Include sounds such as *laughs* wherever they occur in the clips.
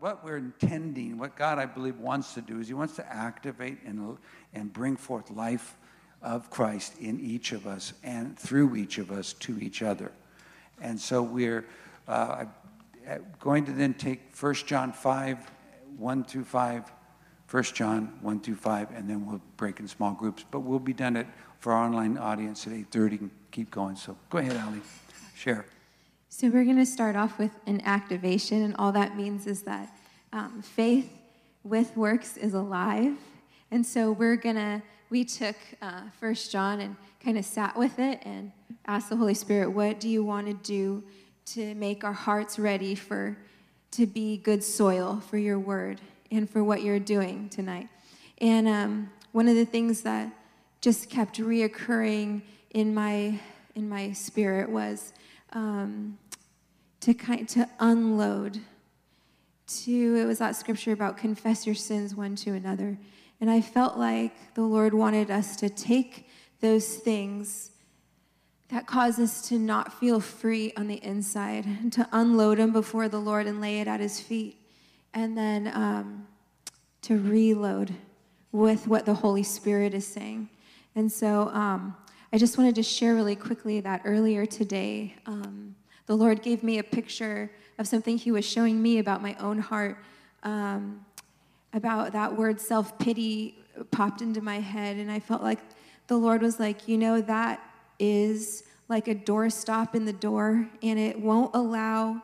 what we're intending, what God, I believe, wants to do is He wants to activate and, and bring forth life of Christ in each of us and through each of us to each other. And so we're uh, going to then take 1 John 5, 1 through 5, 1 John 1 through 5, and then we'll break in small groups. But we'll be done at, for our online audience at 8.30 and keep going. So go ahead, Ali. Share. So we're going to start off with an activation, and all that means is that um, faith with works is alive. And so we're going to, we took uh, First John and kind of sat with it and asked the Holy Spirit, what do you want to do to make our hearts ready for, to be good soil for your word and for what you're doing tonight? And um, one of the things that just kept reoccurring in my, in my spirit was, um, to kind to unload to it was that scripture about confess your sins one to another. And i felt like the lord wanted us to take those things that cause us to not feel free on the inside and to unload them before the lord and lay it at his feet. And then um, to reload with what the holy spirit is saying. And so um, i just wanted to share really quickly that earlier today um, the Lord gave me a picture of something He was showing me about my own heart. Um, about that word self pity popped into my head, and I felt like the Lord was like, you know, that is like a door stop in the door, and it won't allow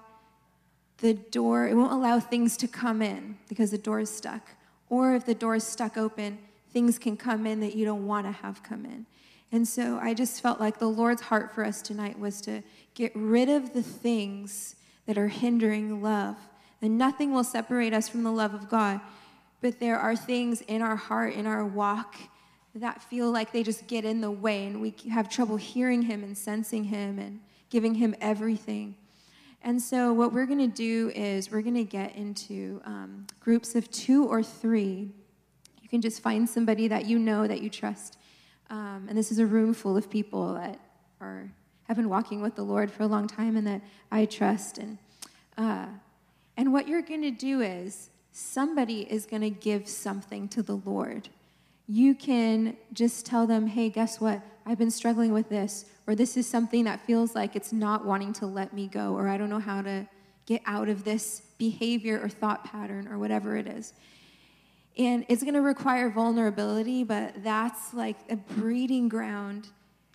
the door, it won't allow things to come in because the door is stuck. Or if the door is stuck open, things can come in that you don't want to have come in. And so I just felt like the Lord's heart for us tonight was to get rid of the things that are hindering love. And nothing will separate us from the love of God. But there are things in our heart, in our walk, that feel like they just get in the way, and we have trouble hearing Him and sensing Him and giving Him everything. And so, what we're going to do is we're going to get into um, groups of two or three. You can just find somebody that you know that you trust. Um, and this is a room full of people that are have been walking with the Lord for a long time and that I trust. And, uh, and what you're going to do is somebody is going to give something to the Lord. You can just tell them, hey, guess what? I've been struggling with this, or this is something that feels like it's not wanting to let me go, or I don't know how to get out of this behavior or thought pattern, or whatever it is. And it's going to require vulnerability, but that's like a breeding ground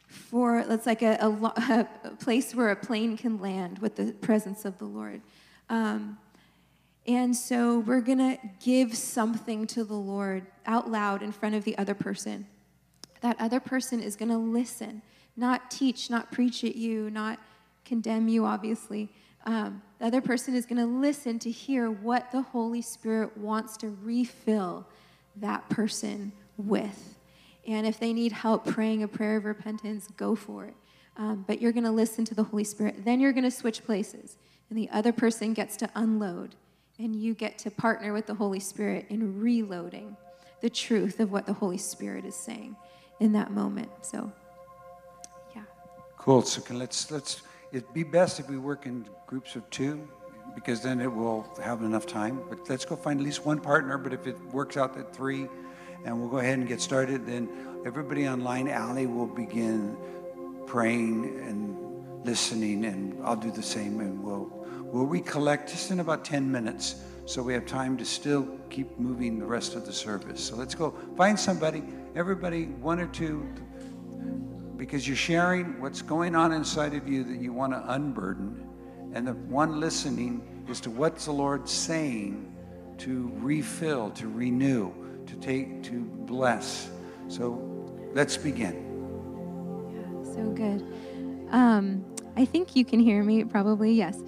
for it's like a, a, *laughs* a, place where a plane can land with the presence of the Lord. Um, and so we're going to give something to the Lord out loud in front of the other person. That other person is going to listen, not teach, not preach at you, not condemn you, obviously. Um, the other person is going to listen to hear what the Holy Spirit wants to refill that person with. And if they need help praying a prayer of repentance, go for it. Um, but you're going to listen to the Holy Spirit. Then you're going to switch places. And the other person gets to unload. And you get to partner with the Holy Spirit in reloading the truth of what the Holy Spirit is saying in that moment. So, yeah. Cool. So can, let's, let's, it'd be best if we work in groups of two because then it will have enough time. But let's go find at least one partner. But if it works out that three, and we'll go ahead and get started. Then everybody online, Ali will begin praying and listening, and I'll do the same, and we'll we'll recollect just in about 10 minutes, so we have time to still keep moving the rest of the service. So let's go find somebody, everybody, one or two, because you're sharing what's going on inside of you that you want to unburden, and the one listening is to what's the Lord saying to refill, to renew to take, to bless. So let's begin. Yeah, so good. Um, I think you can hear me, probably, yes.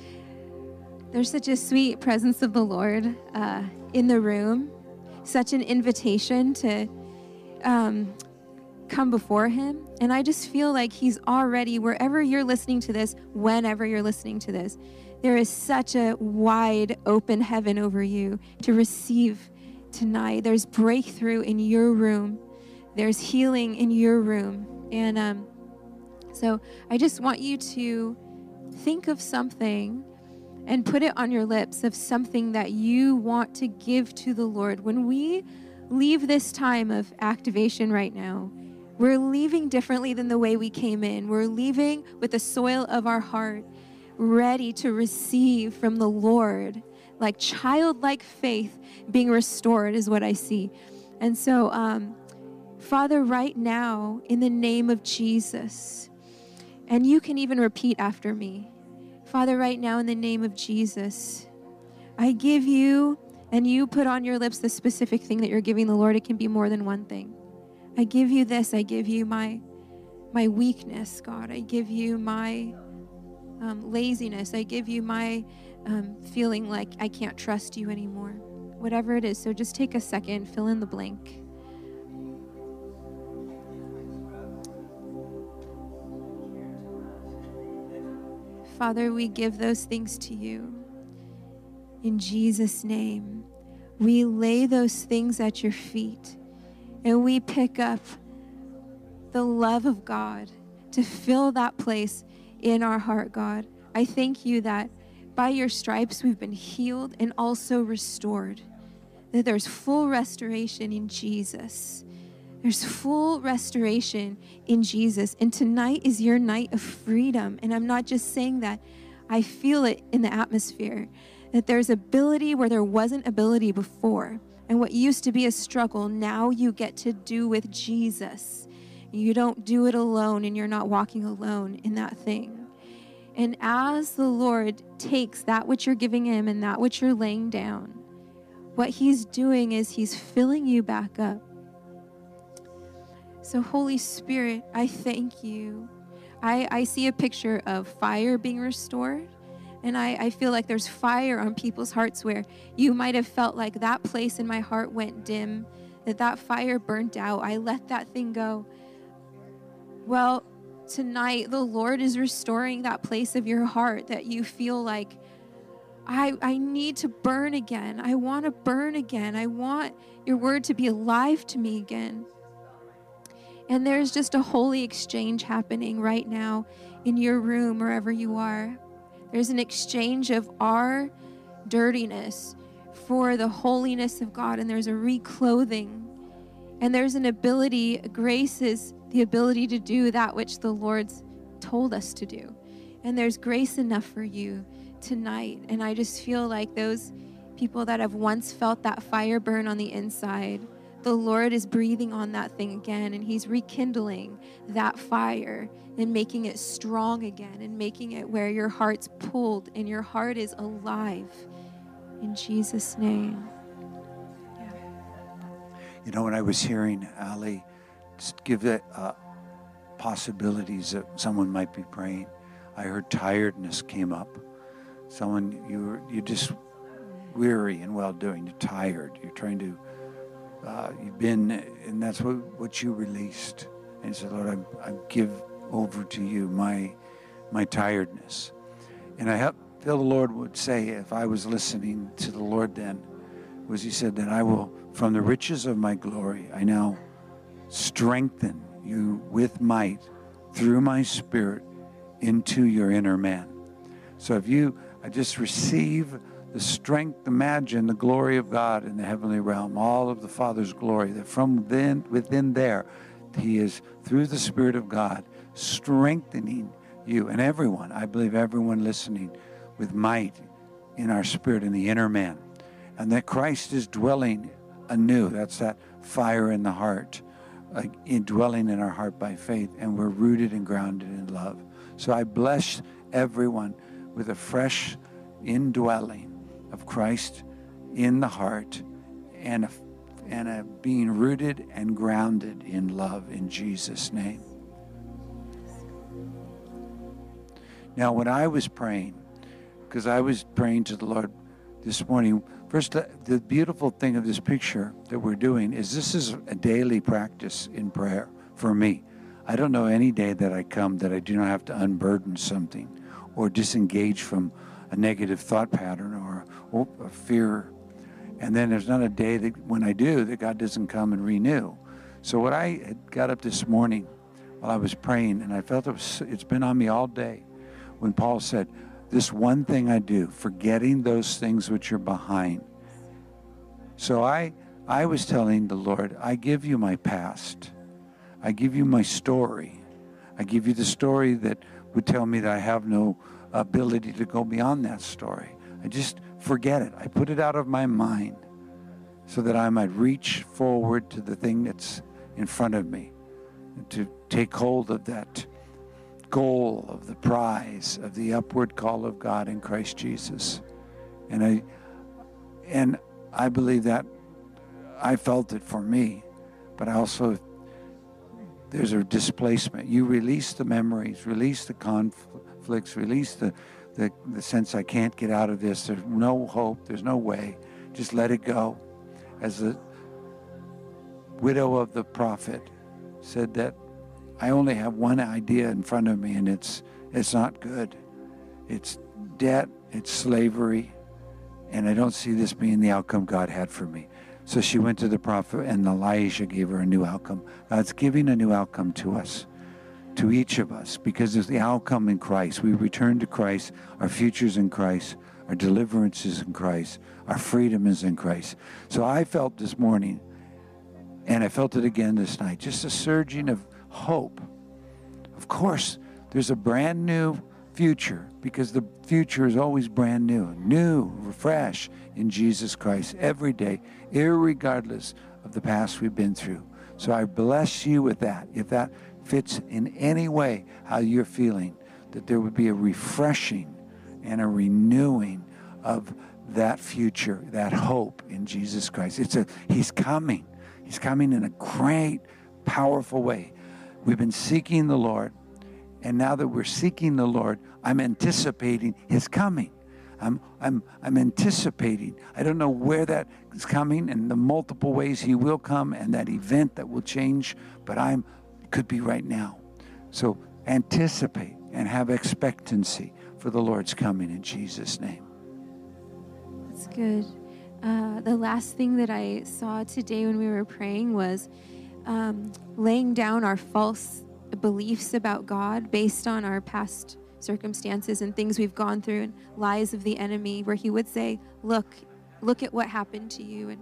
There's such a sweet presence of the Lord uh, in the room, such an invitation to um, come before Him. And I just feel like He's already, wherever you're listening to this, whenever you're listening to this, there is such a wide open heaven over you to receive tonight. There's breakthrough in your room, there's healing in your room. And um, so I just want you to think of something and put it on your lips of something that you want to give to the Lord. When we leave this time of activation right now, we're leaving differently than the way we came in. We're leaving with the soil of our heart ready to receive from the Lord. Like childlike faith being restored is what I see. And so, um, Father, right now, in the name of Jesus, and you can even repeat after me Father, right now, in the name of Jesus, I give you, and you put on your lips the specific thing that you're giving the Lord. It can be more than one thing. I give you this. I give you my my weakness, God. I give you my um, laziness. I give you my um, feeling like I can't trust you anymore. Whatever it is. So just take a second, fill in the blank. Father, we give those things to you. In Jesus' name, we lay those things at your feet and we pick up the love of God to fill that place in our heart, God. I thank you that by your stripes we've been healed and also restored, that there's full restoration in Jesus. There's full restoration in Jesus. And tonight is your night of freedom. And I'm not just saying that, I feel it in the atmosphere that there's ability where there wasn't ability before. And what used to be a struggle, now you get to do with Jesus. You don't do it alone, and you're not walking alone in that thing. And as the Lord takes that which you're giving Him and that which you're laying down, what He's doing is He's filling you back up. So, Holy Spirit, I thank you. I, I see a picture of fire being restored. And I, I feel like there's fire on people's hearts where you might have felt like that place in my heart went dim, that that fire burnt out. I let that thing go. Well, tonight, the Lord is restoring that place of your heart that you feel like, I, I need to burn again. I want to burn again. I want your word to be alive to me again. And there's just a holy exchange happening right now in your room, wherever you are. There's an exchange of our dirtiness for the holiness of God, and there's a reclothing. And there's an ability, grace is the ability to do that which the Lord's told us to do. And there's grace enough for you tonight. And I just feel like those people that have once felt that fire burn on the inside the Lord is breathing on that thing again and He's rekindling that fire and making it strong again and making it where your heart's pulled and your heart is alive. In Jesus' name. Yeah. You know, when I was hearing Ali just give the uh, possibilities that someone might be praying, I heard tiredness came up. Someone, you, you just weary and well doing, you're tired, you're trying to uh, you've been, and that's what, what you released. And said, Lord, I, I give over to you my, my tiredness. And I feel the Lord would say, if I was listening to the Lord then, was He said that I will, from the riches of my glory, I now strengthen you with might through my spirit into your inner man. So if you, I just receive the strength, imagine the glory of God in the heavenly realm, all of the Father's glory, that from within, within there, He is, through the Spirit of God, strengthening you and everyone, I believe everyone listening, with might in our spirit, in the inner man. And that Christ is dwelling anew. That's that fire in the heart, uh, indwelling in our heart by faith, and we're rooted and grounded in love. So I bless everyone with a fresh indwelling of Christ in the heart and a, and a being rooted and grounded in love in Jesus' name. Now, when I was praying, because I was praying to the Lord this morning, first, the beautiful thing of this picture that we're doing is this is a daily practice in prayer for me. I don't know any day that I come that I do not have to unburden something or disengage from a negative thought pattern or a fear. And then there's not a day that when I do that God doesn't come and renew. So what I got up this morning while I was praying, and I felt it was, it's been on me all day, when Paul said, this one thing I do, forgetting those things which are behind. So I, I was telling the Lord, I give you my past. I give you my story. I give you the story that would tell me that I have no ability to go beyond that story. I just forget it. I put it out of my mind so that I might reach forward to the thing that's in front of me, to take hold of that goal of the prize of the upward call of God in Christ Jesus. And I and I believe that I felt it for me, but I also there's a displacement. You release the memories, release the conflicts, release the, the, the sense I can't get out of this. There's no hope, there's no way. Just let it go. As the widow of the prophet said that I only have one idea in front of me, and it's it's not good. It's debt, it's slavery, and I don't see this being the outcome God had for me. So she went to the prophet, and Elijah gave her a new outcome. God's giving a new outcome to us, to each of us, because of the outcome in Christ. We return to Christ. Our future's in Christ. Our deliverance is in Christ. Our freedom is in Christ. So I felt this morning, and I felt it again this night, just a surging of hope. Of course, there's a brand new future because the future is always brand new, new, refresh in Jesus Christ every day, regardless of the past we've been through. So I bless you with that. If that fits in any way how you're feeling, that there would be a refreshing and a renewing of that future, that hope in Jesus Christ. It's a He's coming. He's coming in a great, powerful way. We've been seeking the Lord, and now that we're seeking the Lord, I'm anticipating His coming. I'm, I'm, I'm anticipating. I don't know where that is coming and the multiple ways He will come and that event that will change, but I'm could be right now. So anticipate and have expectancy for the Lord's coming in Jesus' name. That's good. Uh, the last thing that I saw today when we were praying was um, laying down our false beliefs about God based on our past circumstances and things we've gone through and lies of the enemy, where he would say, Look, look at what happened to you. And,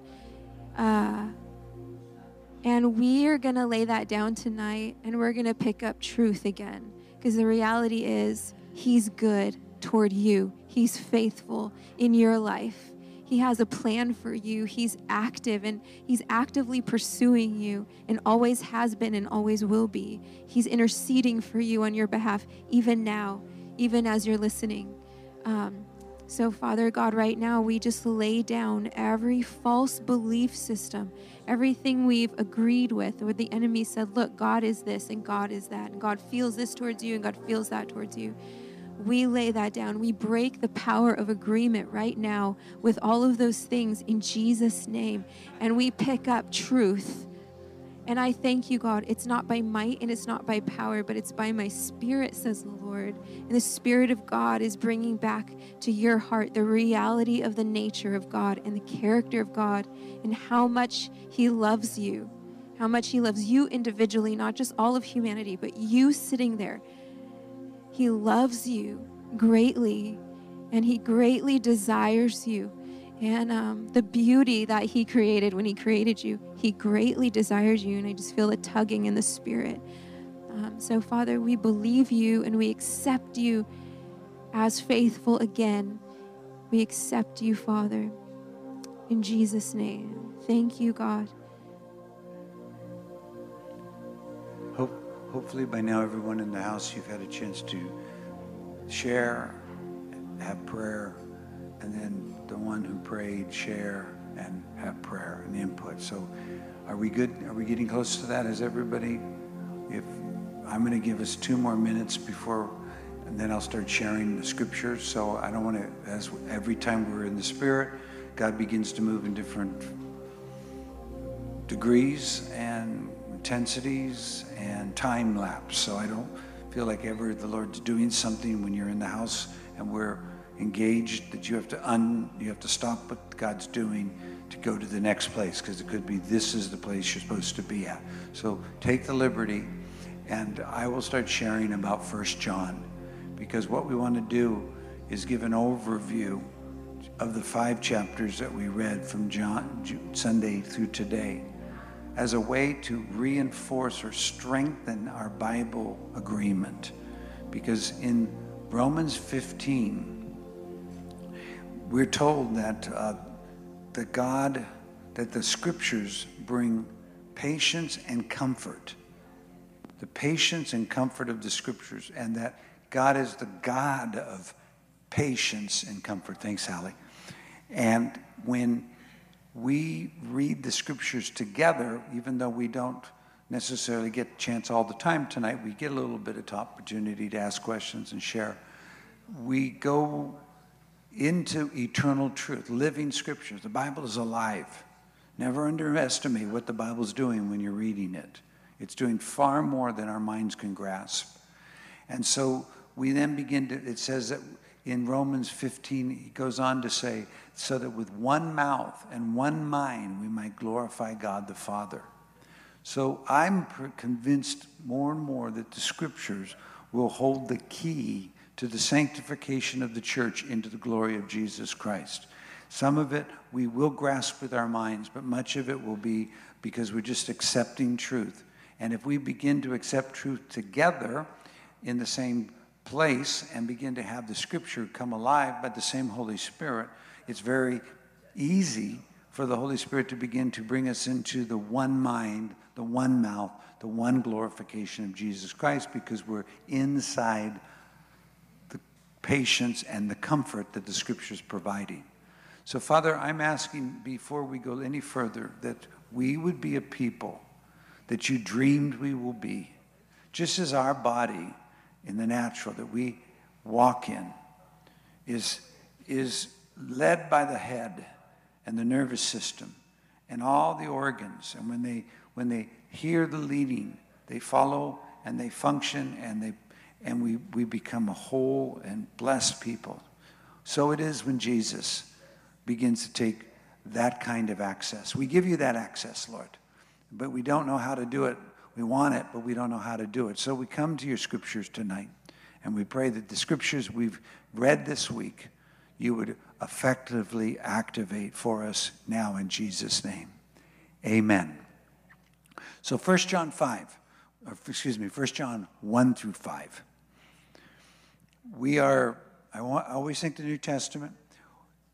uh, and we are going to lay that down tonight and we're going to pick up truth again. Because the reality is, He's good toward you, He's faithful in your life. He has a plan for you. He's active and He's actively pursuing you and always has been and always will be. He's interceding for you on your behalf, even now, even as you're listening. Um, so, Father God, right now, we just lay down every false belief system, everything we've agreed with, where the enemy said, Look, God is this and God is that, and God feels this towards you and God feels that towards you we lay that down. We break the power of agreement right now with all of those things in Jesus' name. And we pick up truth. And I thank you, God. It's not by might and it's not by power, but it's by my spirit, says the Lord. And the Spirit of God is bringing back to your heart the reality of the nature of God and the character of God and how much He loves you. How much He loves you individually, not just all of humanity, but you sitting there he loves you greatly, and He greatly desires you. And um, the beauty that He created when He created you, He greatly desires you. And I just feel a tugging in the Spirit. Um, so, Father, we believe you and we accept you as faithful again. We accept you, Father. In Jesus' name. Thank you, God. Hope, Hopefully, by now, everyone in the house, you've had a chance to share, have prayer, and then the one who prayed, share, and have prayer and input. So, are we good? Are we getting close to that? Is everybody? If I'm going to give us two more minutes before, and then I'll start sharing the scriptures. So I don't want to. As every time we're in the Spirit, God begins to move in different degrees and intensities and time lapse. So I don't feel like ever the Lord's doing something when you're in the house and we're engaged that you have to un you have to stop what God's doing to go to the next place because it could be this is the place you're supposed to be at. So take the liberty and I will start sharing about First John because what we want to do is give an overview of the five chapters that we read from John Sunday through today as a way to reinforce or strengthen our Bible agreement. Because in Romans 15, we're told that uh, the God, that the scriptures bring patience and comfort. The patience and comfort of the scriptures, and that God is the God of patience and comfort. Thanks, Sally. And when we read the scriptures together, even though we don't necessarily get a chance all the time tonight, we get a little bit of opportunity to ask questions and share. We go into eternal truth, living scriptures. The Bible is alive. Never underestimate what the Bible's doing when you're reading it. It's doing far more than our minds can grasp. And so we then begin to, it says that in Romans 15, he goes on to say, so that with one mouth and one mind we might glorify God the Father. So I'm convinced more and more that the scriptures will hold the key to the sanctification of the church into the glory of Jesus Christ. Some of it we will grasp with our minds, but much of it will be because we're just accepting truth. And if we begin to accept truth together in the same place and begin to have the scripture come alive by the same Holy Spirit, it's very easy for the Holy Spirit to begin to bring us into the one mind, the one mouth, the one glorification of Jesus Christ because we're inside patience and the comfort that the scripture is providing. So, Father, I'm asking before we go any further that we would be a people that you dreamed we will be, just as our body in the natural that we walk in is, is led by the head and the nervous system and all the organs. And when they, when they hear the leading, they follow and they function and, they, and we, we become a whole and blessed people. So it is when Jesus begins to take that kind of access. We give you that access, Lord, but we don't know how to do it we want it, but we don't know how to do it. So we come to your scriptures tonight, and we pray that the scriptures we've read this week, you would effectively activate for us now in Jesus' name. Amen. So 1 John 5, or Uh, excuse me, 1 John 1 through 5. We are, I, want, I always think the New Testament.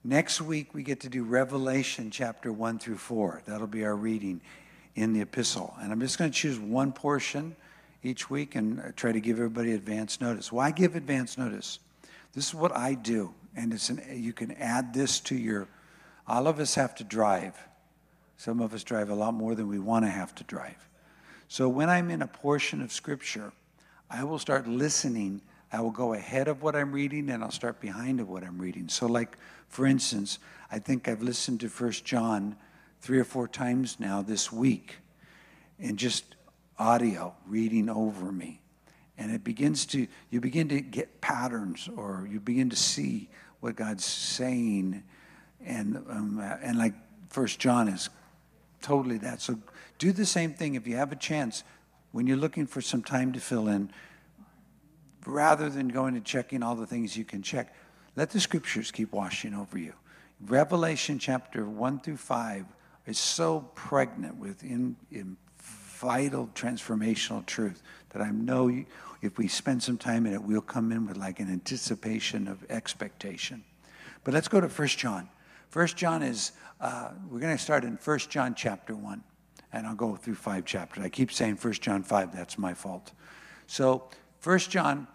Next week, we get to do Revelation chapter 1 through 4. That'll be our reading in the epistle. And I'm just going to choose one portion each week and uh, try to give everybody advance notice. Why give advance notice? This is what I do, and it's an, you can add this to your. All of us have to drive. Some of us drive a lot more than we want to have to drive. So when I'm in a portion of Scripture, I will start listening. I will go ahead of what I'm reading, and I'll start behind of what I'm reading. So, like for instance, I think I've listened to First John three or four times now this week and just audio reading over me. And it begins to, you begin to get patterns or you begin to see what God's saying. And, um, and like First John is totally that. So do the same thing if you have a chance when you're looking for some time to fill in. Rather than going and checking all the things you can check, let the scriptures keep washing over you. Revelation chapter 1 through 5 is so pregnant with in, in vital transformational truth that I know you, if we spend some time in it, we'll come in with like an anticipation of expectation. But let's go to First John. First John is, uh, we're going to start in First John chapter 1, and I'll go through five chapters. I keep saying First John 5, that's my fault. So, First John,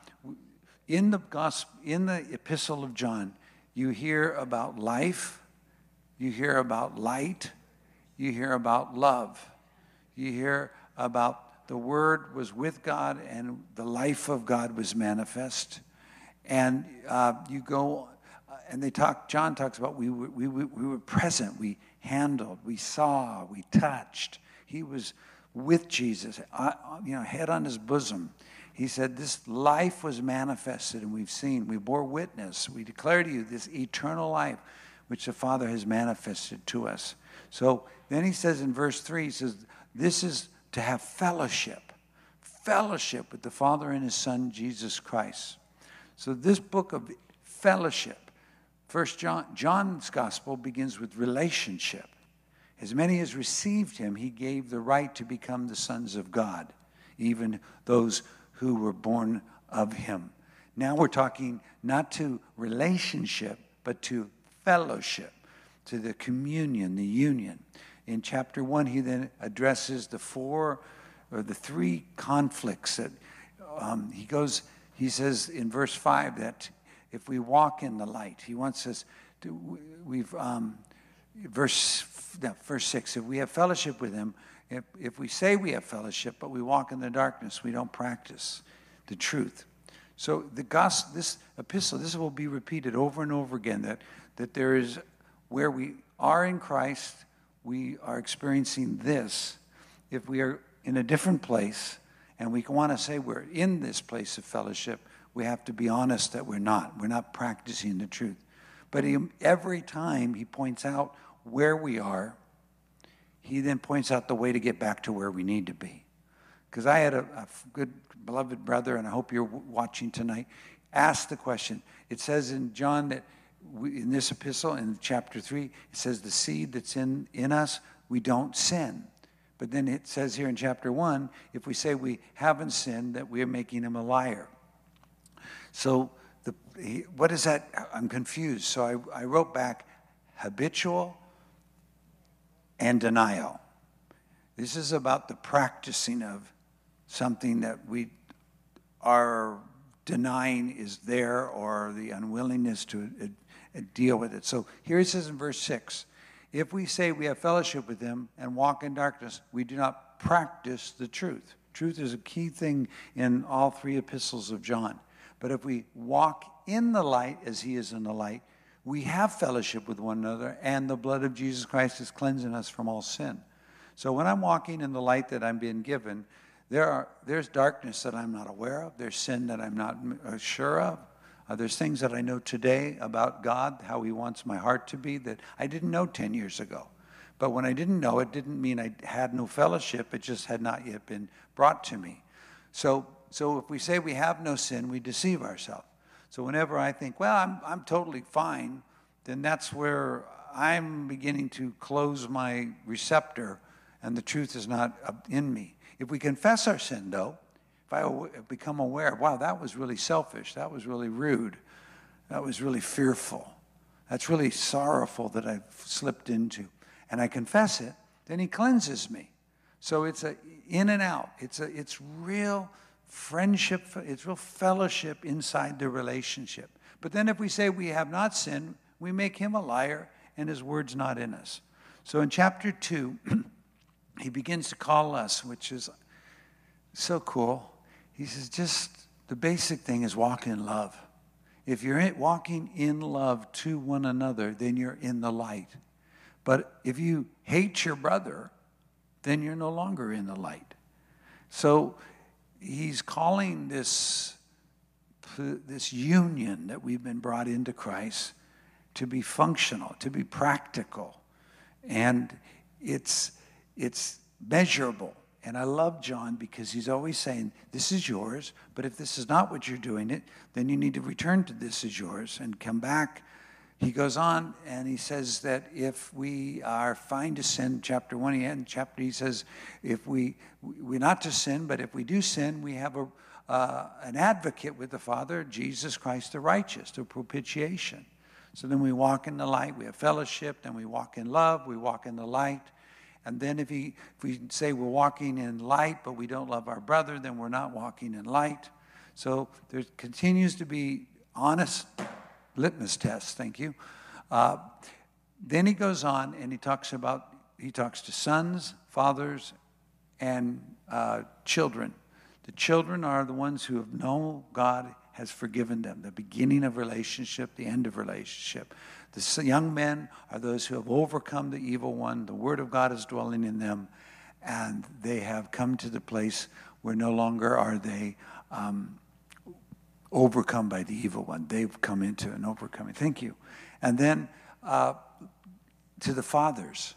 in the gospel, in the epistle of John, you hear about life, you hear about light, you hear about love. You hear about the Word was with God and the life of God was manifest. And uh, you go, uh, and they talk, John talks about we, we, we, we were present, we handled, we saw, we touched. He was with Jesus, you know, head on his bosom. He said, This life was manifested, and we've seen, we bore witness. We declare to you this eternal life which the Father has manifested to us. So then he says in verse 3, he says, This is to have fellowship, fellowship with the Father and his Son, Jesus Christ. So this book of fellowship. First John, John's gospel begins with relationship. As many as received him, he gave the right to become the sons of God, even those who were born of him. Now we're talking not to relationship, but to fellowship, to the communion, the union. In chapter one, he then addresses the four or the three conflicts that um, he goes, he says in verse five that if we walk in the light, he wants us to, we've, um, verse, no, verse six, if we have fellowship with him, if, if we say we have fellowship, but we walk in the darkness, we don't practice the truth. So the gospel, this epistle, this will be repeated over and over again that, that there is where we are in Christ, we are experiencing this. If we are in a different place and we want to say we're in this place of fellowship, we have to be honest that we're not. We're not practicing the truth. But he, every time he points out where we are, he then points out the way to get back to where we need to be. Because I had a, a good beloved brother, and I hope you're watching tonight, ask the question. It says in John that we, in this epistle, in chapter 3, it says the seed that's in, in us, we don't sin. But then it says here in chapter 1, if we say we haven't sinned, that we are making him a liar. So, the, what is that? I'm confused. So I, I wrote back habitual and denial. This is about the practicing of something that we are denying is there or the unwillingness to uh, uh, deal with it. So here it says in verse 6 if we say we have fellowship with him and walk in darkness, we do not practice the truth. Truth is a key thing in all three epistles of John. But if we walk in the light as he is in the light, we have fellowship with one another, and the blood of Jesus Christ is cleansing us from all sin. So when I'm walking in the light that I'm being given, there are, there's darkness that I'm not aware of. There's sin that I'm not uh, sure of. Uh, there's things that I know today about God, how He wants my heart to be, that I didn't know 10 years ago. But when I didn't know, it didn't mean I had no fellowship. It just had not yet been brought to me. So, so if we say we have no sin, we deceive ourselves. So whenever I think, well, I'm, I'm totally fine, then that's where I'm beginning to close my receptor and the truth is not in me. If we confess our sin, though, if I become aware, wow, that was really selfish, that was really rude, that was really fearful, that's really sorrowful that I've slipped into, and I confess it, then He cleanses me. So it's a in and out. It's a it's real friendship. It's real fellowship inside the relationship. But then if we say we have not sinned, we make Him a liar, and His word's not in us. So in chapter two. *clears throat* he begins to call us, which is so cool. He says, just the basic thing is walk in love. If you're walking in love to one another, then you're in the light. But if you hate your brother, then you're no longer in the light. So he's calling this, this union that we've been brought into Christ to be functional, to be practical. And it's it's measurable. And I love John because he's always saying, This is yours, but if this is not what you're doing it, then you need to return to this is yours and come back. He goes on and he says that if we are fine to sin, chapter one, he chapter, he says, if we, we're not to sin, but if we do sin, we have a, uh, an advocate with the Father, Jesus Christ the righteous, the propitiation. So then we walk in the light, we have fellowship, then we walk in love, we walk in the light. And then if, he, if we say we're walking in light, but we don't love our brother, then we're not walking in light. So there continues to be honest litmus test, Thank you. Uh, then he goes on and he talks about he talks to sons, fathers, and uh, children. The children are the ones who have known God has forgiven them. The beginning of relationship, the end of relationship. The young men are those who have overcome the evil one. The word of God is dwelling in them, and they have come to the place where no longer are they um, overcome by the evil one. They've come into an overcoming. Thank you. And then uh, to the fathers,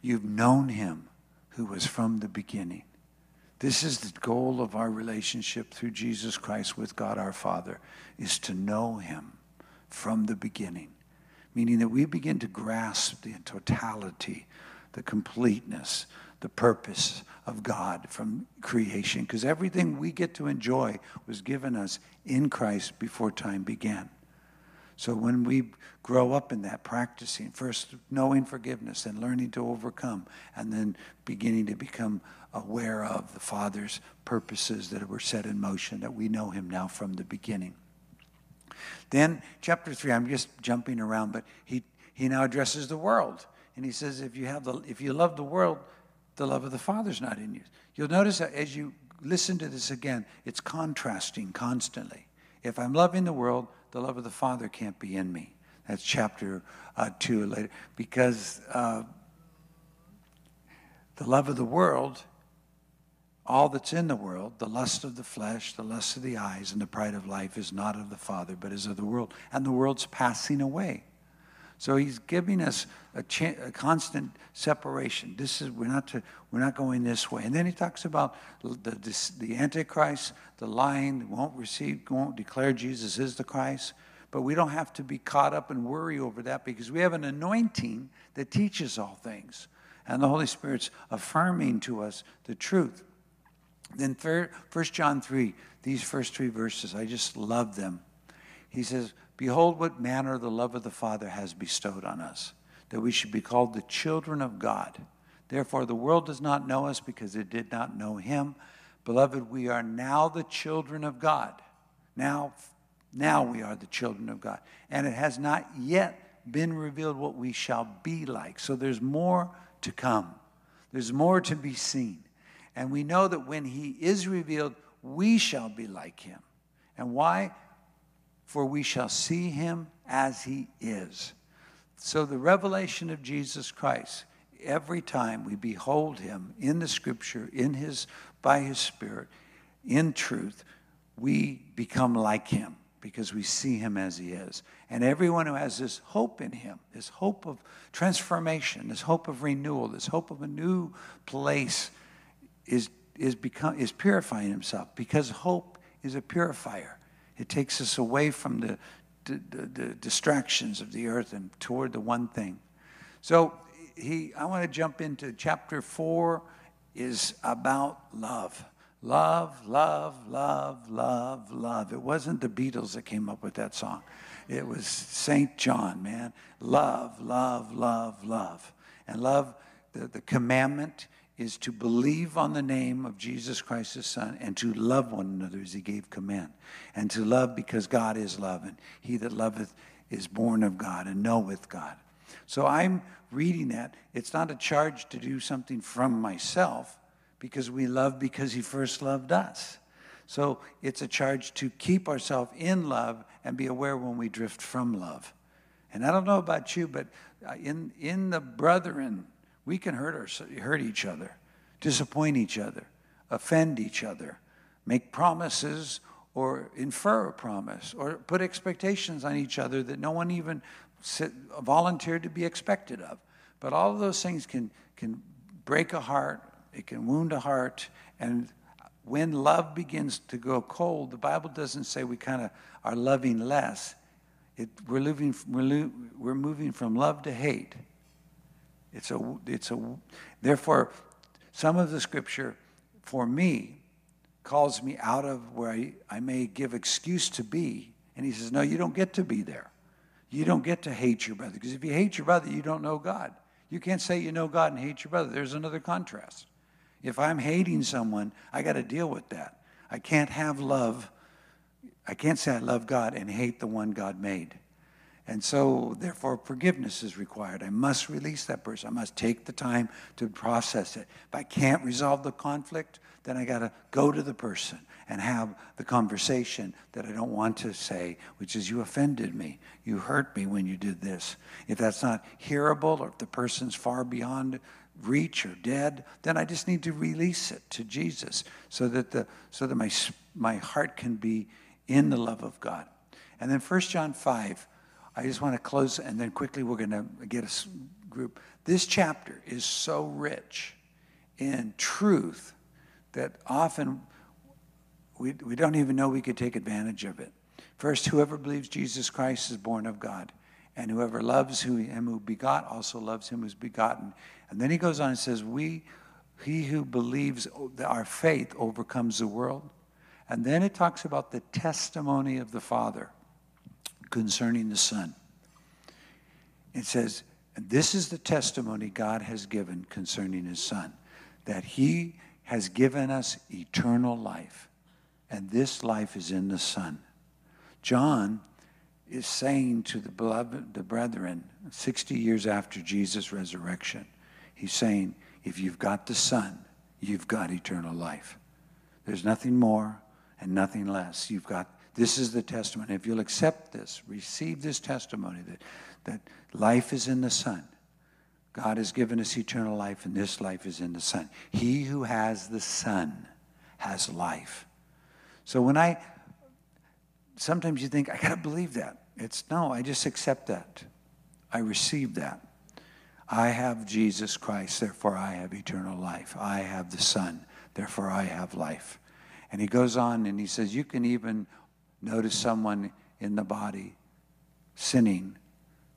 you've known him who was from the beginning. This is the goal of our relationship through Jesus Christ with God our Father, is to know him from the beginning. Meaning that we begin to grasp the totality, the completeness, the purpose of God from creation. Because everything we get to enjoy was given us in Christ before time began. So when we grow up in that, practicing, first knowing forgiveness and learning to overcome, and then beginning to become aware of the Father's purposes that were set in motion, that we know Him now from the beginning. Then, chapter 3, I'm just jumping around, but he, he now addresses the world. And he says, if you, have the, if you love the world, the love of the Father's not in you. You'll notice that as you listen to this again, it's contrasting constantly. If I'm loving the world, the love of the Father can't be in me. That's chapter uh, 2 later. Because uh, the love of the world, all that's in the world, the lust of the flesh, the lust of the eyes, and the pride of life is not of the Father, but is of the world. And the world's passing away. So he's giving us a, cha- a, constant separation. This is we're not to, we're not going this way. And then he talks about the this, the Antichrist, the lying, won't receive, won't declare Jesus is the Christ. But we don't have to be caught up and worry over that because we have an anointing that teaches all things, and the Holy Spirit's affirming to us the truth. Then First John three, these first three verses, I just love them. He says, Behold, what manner the love of the Father has bestowed on us, that we should be called the children of God. Therefore, the world does not know us because it did not know him. Beloved, we are now the children of God. Now, now we are the children of God. And it has not yet been revealed what we shall be like. So there's more to come, there's more to be seen. And we know that when he is revealed, we shall be like him. And why? For we shall see him as he is. So, the revelation of Jesus Christ, every time we behold him in the scripture, in his, by his spirit, in truth, we become like him because we see him as he is. And everyone who has this hope in him, this hope of transformation, this hope of renewal, this hope of a new place, is, is, become, is purifying himself because hope is a purifier. It takes us away from the, the, the, the distractions of the earth and toward the one thing. So he, I want to jump into chapter four is about love. Love, love, love, love, love. It wasn't the Beatles that came up with that song. It was St. John, man. Love, love, love, love. And love, the, the commandment is to believe on the name of Jesus Christ, his Son, and to love one another as he gave command. And to love because God is love, and he that loveth is born of God and knoweth God. So I'm reading that. It's not a charge to do something from myself because we love because he first loved us. So it's a charge to keep ourselves in love and be aware when we drift from love. And I don't know about you, but uh, in, in the brethren, we can hurt, our, hurt each other, disappoint each other, offend each other, make promises or infer a promise or put expectations on each other that no one even volunteered to be expected of. But all of those things can, can break a heart, it can wound a heart, and when love begins to go cold, the Bible doesn't say we kind of are loving less. It, we're, living, we're, we're moving from love to hate. It's a, it's a, therefore, some of the scripture for me calls me out of where I, I may give excuse to be. And he says, No, you don't get to be there. You don't get to hate your brother. Because if you hate your brother, you don't know God. You can't say you know God and hate your brother. There's another contrast. If I'm hating someone, I got to deal with that. I can't have love. I can't say I love God and hate the one God made. And so, therefore, forgiveness is required. I must release that person. I must take the time to process it. If I can't resolve the conflict, then I got to go to the person and have the conversation that I don't want to say, which is, You offended me. You hurt me when you did this. If that's not hearable or if the person's far beyond reach or dead, then I just need to release it to Jesus so that, the, so that my, my heart can be in the love of God. And then 1 John 5 I just want to close and then quickly we're going to get a group. This chapter is so rich in truth that often we, we don't even know we could take advantage of it. First, whoever believes Jesus Christ is born of God. And whoever loves who, him who begot also loves him who's begotten. And then he goes on and says, We, he who believes our faith overcomes the world. And then it talks about the testimony of the Father concerning the Son. It says, this is the testimony God has given concerning his Son, that he has given us eternal life, and this life is in the Son. John is saying to the beloved, the brethren, 60 years after Jesus' resurrection, he's saying, if you've got the Son, you've got eternal life. There's nothing more and nothing less. You've got this is the testimony. If you'll accept this, receive this testimony that, that life is in the Son. God has given us eternal life, and this life is in the Son. He who has the Son has life. So when I sometimes you think, I got to believe that. It's no, I just accept that. I receive that. I have Jesus Christ, therefore I have eternal life. I have the Son, therefore I have life. And he goes on and he says, You can even notice someone in the body sinning,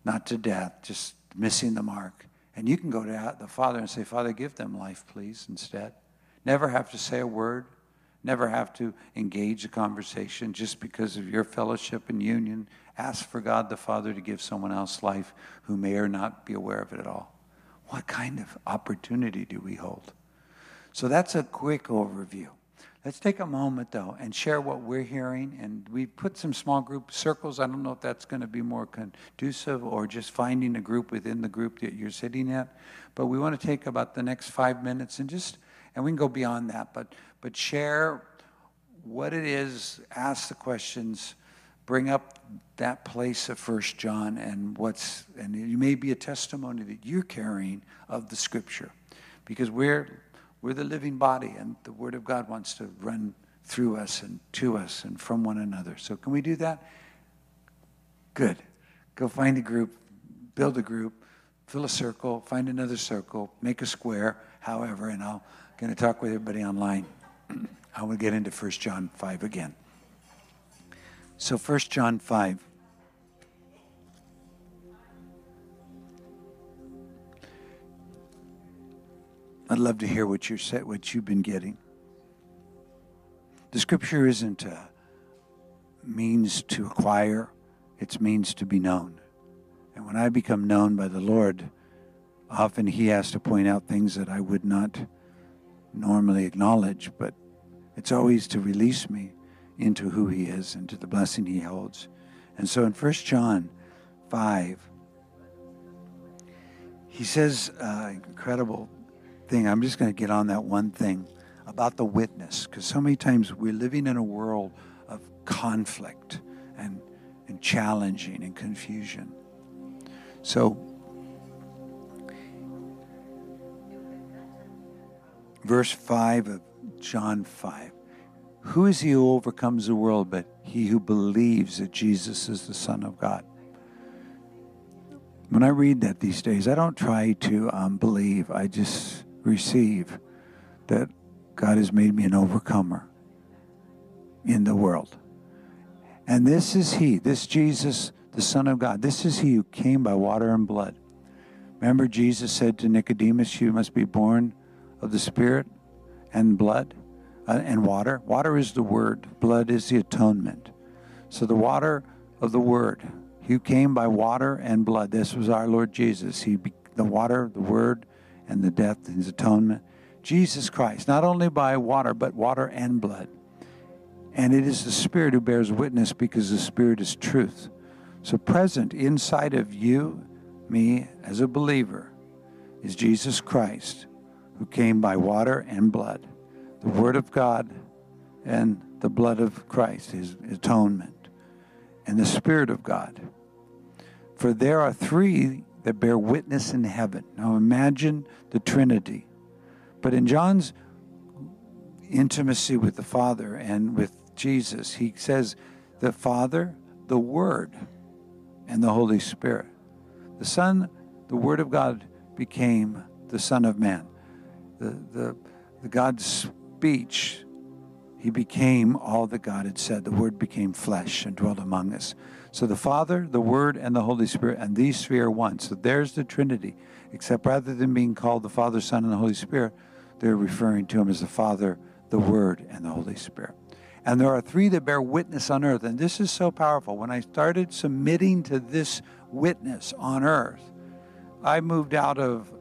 not to death, just missing the mark. And you can go to the Father and say, Father, give them life, please, instead. Never have to say a word never have to engage a conversation just because of your fellowship and union. Ask for God the Father to give someone else life who may or not be aware of it at all. What kind of opportunity do we hold? So that's a quick overview. Let's take a moment though and share what we're hearing. And we put some small group circles. I don't know if that's going to be more conducive or just finding a group within the group that you're sitting at. But we want to take about the next five minutes and just, and we can go beyond that. But but share what it is, ask the questions, bring up that place of First John and what's, and you may be a testimony that you're carrying of the Scripture, because we're we're the living body, and the Word of God wants to run through us and to us and from one another. So, can we do that? Good. Go find a group, build a group, fill a circle, find another circle, make a square, however, and I'm going to talk with everybody online. *clears throat* I will get into 1 John 5 again. So 1 John 5. I'd love to hear what you're what you've been getting. The scripture isn't a means to acquire, it's means to be known. And when I become known by the Lord, often he has to point out things that I would not normally acknowledge, but it's always to release me into who he is and to the blessing he holds. And so in 1 John 5, he says uh, incredible thing. I'm just going to get on that one thing about the witness, because so many times we're living in a world of conflict and, and challenging and confusion. So verse 5 of John 5. Who is he who overcomes the world but he who believes that Jesus is the Son of God? When I read that these days, I don't try to um, believe, I just receive that God has made me an overcomer in the world. And this is He, this Jesus, the Son of God. This is He who came by water and blood. Remember, Jesus said to Nicodemus, You must be born of the Spirit and blood uh, and water. Water is the Word, blood is the atonement. So the water of the Word, He came by water and blood. This was our Lord Jesus. He, the water, the Word, and the death, and His atonement. Jesus Christ, not only by water, but water and blood. And it is the Spirit who bears witness because the Spirit is truth. So, present inside of you, me, as a believer, is Jesus Christ who came by water and blood, the Word of God and the blood of Christ, his atonement, and the Spirit of God. For there are three that bear witness in heaven. Now imagine the Trinity. But in John's intimacy with the Father and with Jesus, he says the Father, the Word, and the Holy Spirit. The Son, the Word of God, became the Son of Man the, the, the God speech, he became all that God had said. The Word became flesh and dwelt among us. So the Father, the Word, and the Holy Spirit, and these three are one. So there's the Trinity. Except rather than being called the Father, Son, and the Holy Spirit, they're referring to him as the Father, the Word, and the Holy Spirit. And there are three that bear witness on earth. And this is so powerful. When I started submitting to this witness on earth, I moved out of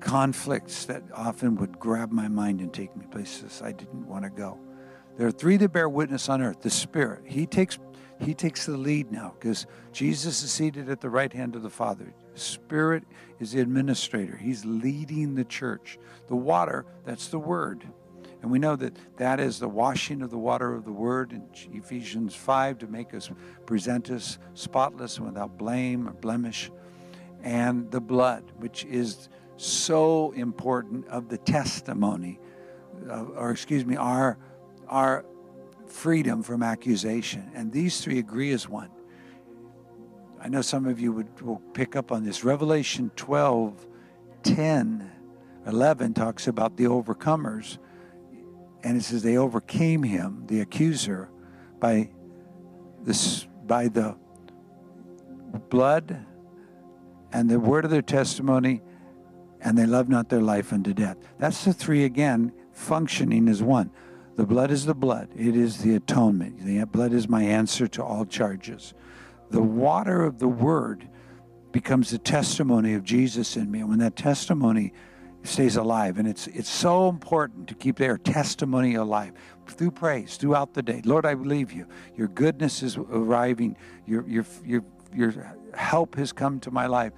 conflicts that often would grab my mind and take me places I didn't want to go. There are three that bear witness on earth. The Spirit, He takes He takes the lead now because Jesus is seated at the right hand of the Father. Spirit is the administrator. He's leading the church. The water, that's the Word. And we know that that is the washing of the water of the Word in Ephesians 5 to make us, present us spotless and without blame or blemish. And the blood, which is so important of the testimony, or excuse me, our, our freedom from accusation. And these three agree as one. I know some of you would, will pick up on this. Revelation 12, 10, 11 talks about the overcomers. And it says they overcame him, the accuser, by this by the blood and the word of their testimony and they love not their life unto death. That's the three again, functioning as one. The blood is the blood, it is the atonement. The blood is my answer to all charges. The water of the word becomes the testimony of Jesus in me. And when that testimony stays alive, and it's it's so important to keep their testimony alive through praise throughout the day. Lord, I believe you. Your goodness is arriving. Your your your your help has come to my life.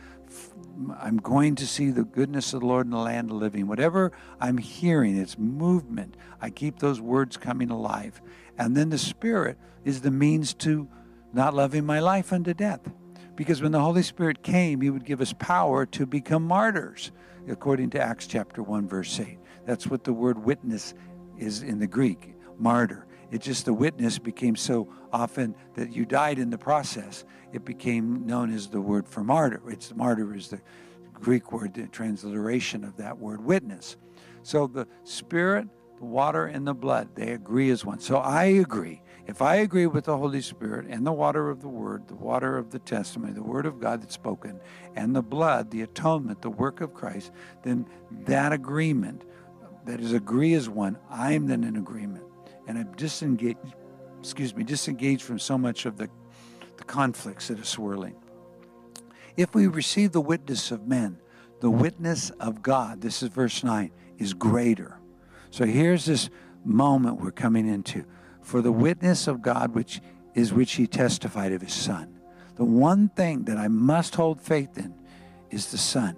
I'm going to see the goodness of the Lord in the land of living. Whatever I'm hearing, it's movement. I keep those words coming alive. And then the Spirit is the means to not loving my life unto death. Because when the Holy Spirit came, He would give us power to become martyrs, according to Acts chapter 1, verse 8. That's what the word witness is in the Greek, martyr. It just the witness became so often that you died in the process. It became known as the word for martyr. It's martyr is the Greek word, the transliteration of that word witness. So the spirit, the water, and the blood, they agree as one. So I agree. If I agree with the Holy Spirit and the water of the Word, the water of the testimony, the Word of God that's spoken, and the blood, the atonement, the work of Christ, then that agreement, that is agree as one, I'm then in agreement and I'm disengaged, excuse me, disengaged from so much of the, the conflicts that are swirling. If we receive the witness of men, the witness of God, this is verse 9, is greater. So here's this moment we're coming into. For the witness of God, which is which he testified of his Son. The one thing that I must hold faith in is the Son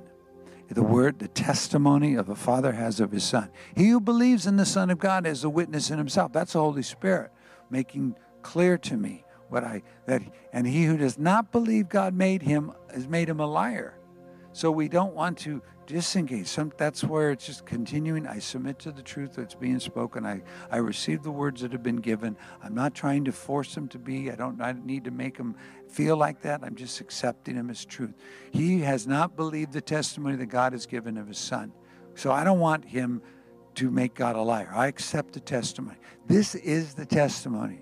the word, the testimony of a father has of his son. He who believes in the Son of God is a witness in himself. That's the Holy Spirit making clear to me what I that and he who does not believe God made him has made him a liar. So we don't want to disengage. Some, that's where it's just continuing. I submit to the truth that's being spoken. I, I receive the words that have been given. I'm not trying to force them to be. I don't I need to make them feel like that. I'm just accepting them as truth. He has not believed the testimony that God has given of his son. So I don't want him to make God a liar. I accept the testimony. This is the testimony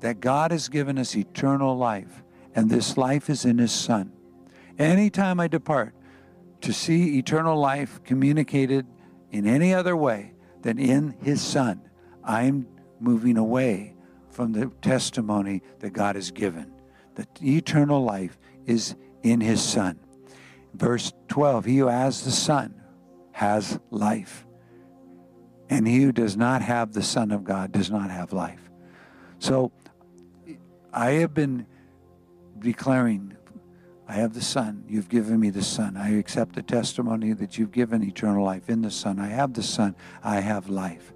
that God has given us eternal life, and this life is in his son. Anytime I depart, to see eternal life communicated in any other way than in his son, I'm moving away from the testimony that God has given. The eternal life is in his son. Verse 12 He who has the Son has life, and he who does not have the Son of God does not have life. So I have been declaring I have the Son. You've given me the Son. I accept the testimony that you've given eternal life in the Son. I have the Son. I have life.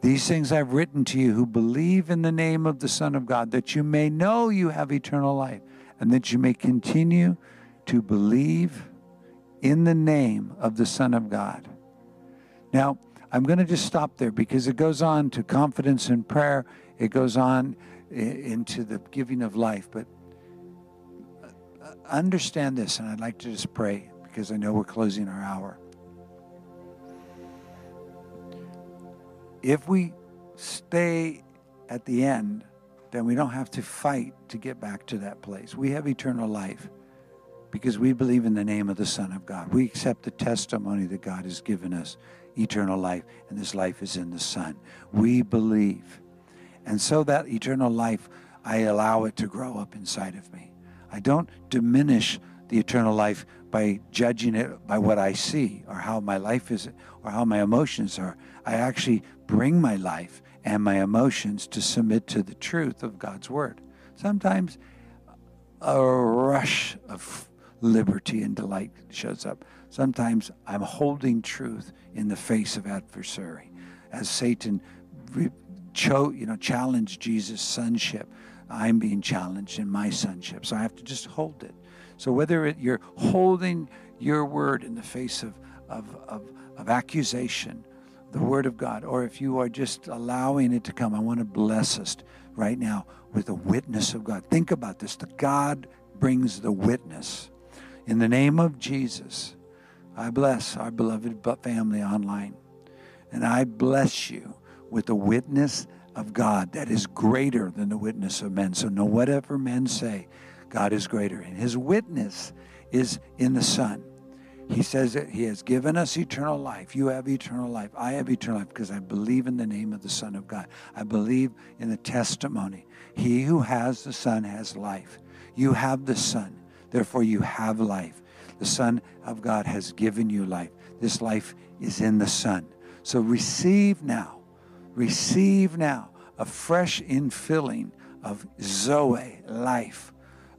These things I've written to you who believe in the name of the Son of God, that you may know you have eternal life, and that you may continue to believe in the name of the Son of God. Now, I'm going to just stop there because it goes on to confidence in prayer. It goes on into the giving of life. But understand this, and I'd like to just pray because I know we're closing our hour. if we stay at the end, then we don't have to fight to get back to that place. We have eternal life because we believe in the name of the Son of God. We accept the testimony that God has given us eternal life, and this life is in the Son. We believe. And so that eternal life, I allow it to grow up inside of me. I don't diminish the eternal life by judging it by what I see or how my life is or how my emotions are. I actually bring my life and my emotions to submit to the truth of God's word. Sometimes a rush of liberty and delight shows up. Sometimes I'm holding truth in the face of adversary. As Satan cho- you know, challenged Jesus' sonship, I'm being challenged in my sonship. So I have to just hold it. So whether it, you're holding your word in the face of, of, of, of accusation, the word of God, or if you are just allowing it to come, I want to bless us right now with the witness of God. Think about this. The God brings the witness. In the name of Jesus, I bless our beloved family online. And I bless you with the witness of God that is greater than the witness of men. So, no whatever men say, God is greater. And his witness is in the Son. He says that he has given us eternal life. You have eternal life. I have eternal life because I believe in the name of the Son of God. I believe in the testimony. He who has the Son has life. You have the Son. Therefore, you have life. The Son of God has given you life. This life is in the Son. So receive now, receive now a fresh infilling of Zoe, life,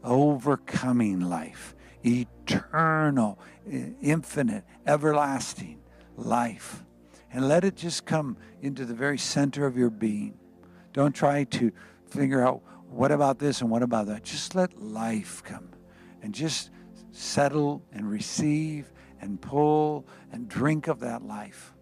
overcoming life, eternal, infinite, everlasting life. And let it just come into the very center of your being. Don't try to figure out what about this and what about that. Just let life come and just settle and receive and pull and drink of that life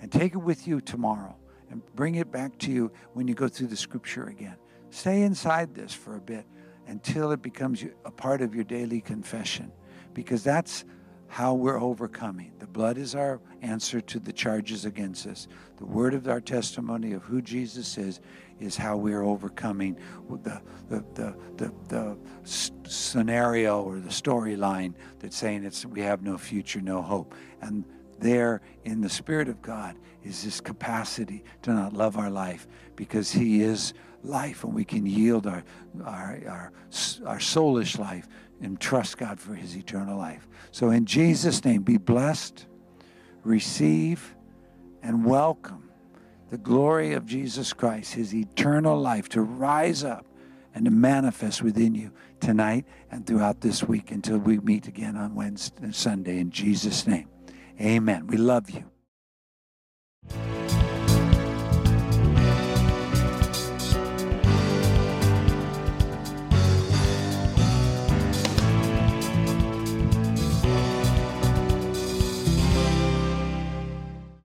and take it with you tomorrow and bring it back to you when you go through the scripture again. Stay inside this for a bit until it becomes a part of your daily confession because that's how we're overcoming. The blood is our answer to the charges against us. The word of our testimony of who Jesus is is how we're overcoming the, the, the, the, the scenario or the storyline that's saying it's we have no future, no hope. And there in the Spirit of God is this capacity to not love our life because He is life and we can yield our, our, our, our soulish life and trust God for his eternal life. So, in Jesus' name, be blessed, receive, and welcome the glory of Jesus Christ, his eternal life, to rise up and to manifest within you tonight and throughout this week until we meet again on Wednesday and Sunday. In Jesus' name, Amen. We love you.